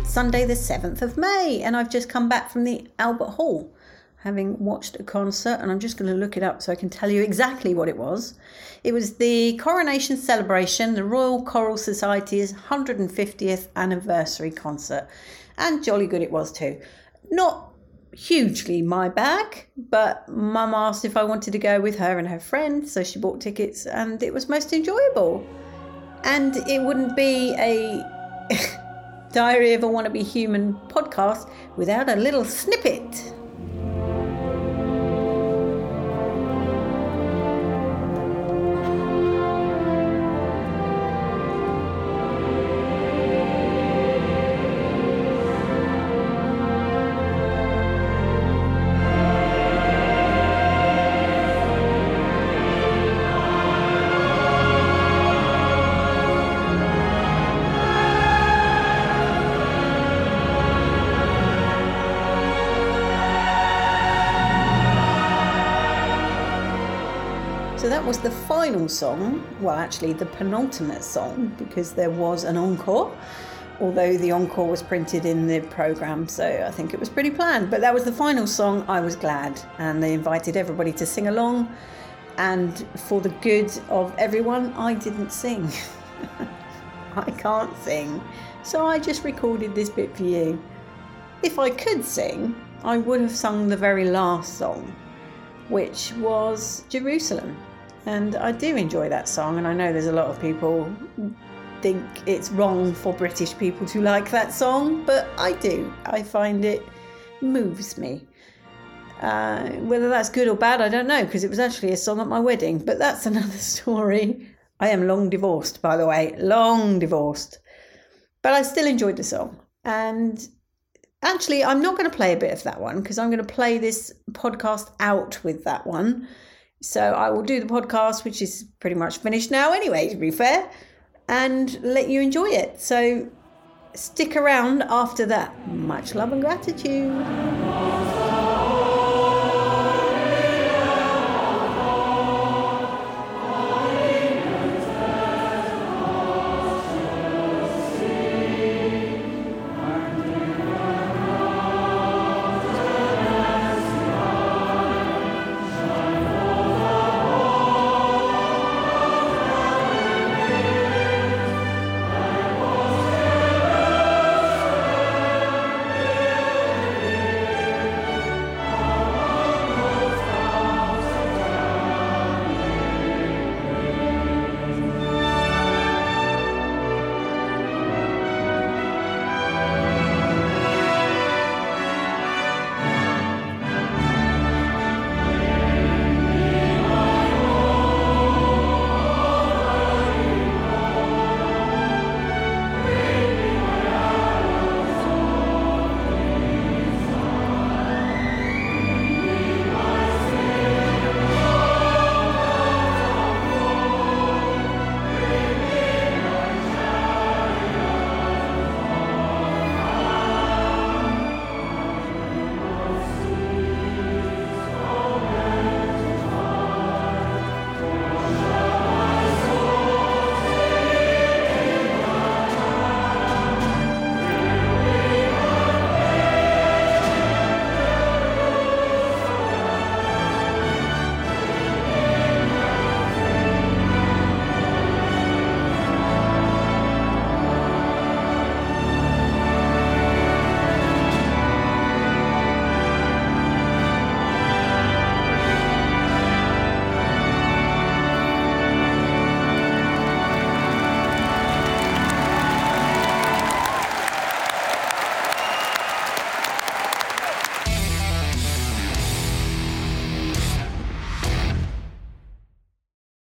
It's Sunday, the 7th of May, and I've just come back from the Albert Hall having watched a concert, and I'm just going to look it up so I can tell you exactly what it was. It was the coronation celebration, the Royal Choral Society's 150th anniversary concert, and jolly good it was too. Not hugely my bag, but Mum asked if I wanted to go with her and her friend, so she bought tickets, and it was most enjoyable. And it wouldn't be a Diary of a Wannabe Human podcast without a little snippet. That was the final song, well, actually, the penultimate song, because there was an encore, although the encore was printed in the programme, so I think it was pretty planned. But that was the final song, I was glad, and they invited everybody to sing along. And for the good of everyone, I didn't sing. I can't sing, so I just recorded this bit for you. If I could sing, I would have sung the very last song, which was Jerusalem. And I do enjoy that song, and I know there's a lot of people think it's wrong for British people to like that song, but I do. I find it moves me. Uh, whether that's good or bad, I don't know, because it was actually a song at my wedding, but that's another story. I am long divorced, by the way, long divorced. But I still enjoyed the song. And actually, I'm not going to play a bit of that one because I'm going to play this podcast out with that one. So I will do the podcast, which is pretty much finished now anyway, to be fair, and let you enjoy it. So stick around after that. Much love and gratitude.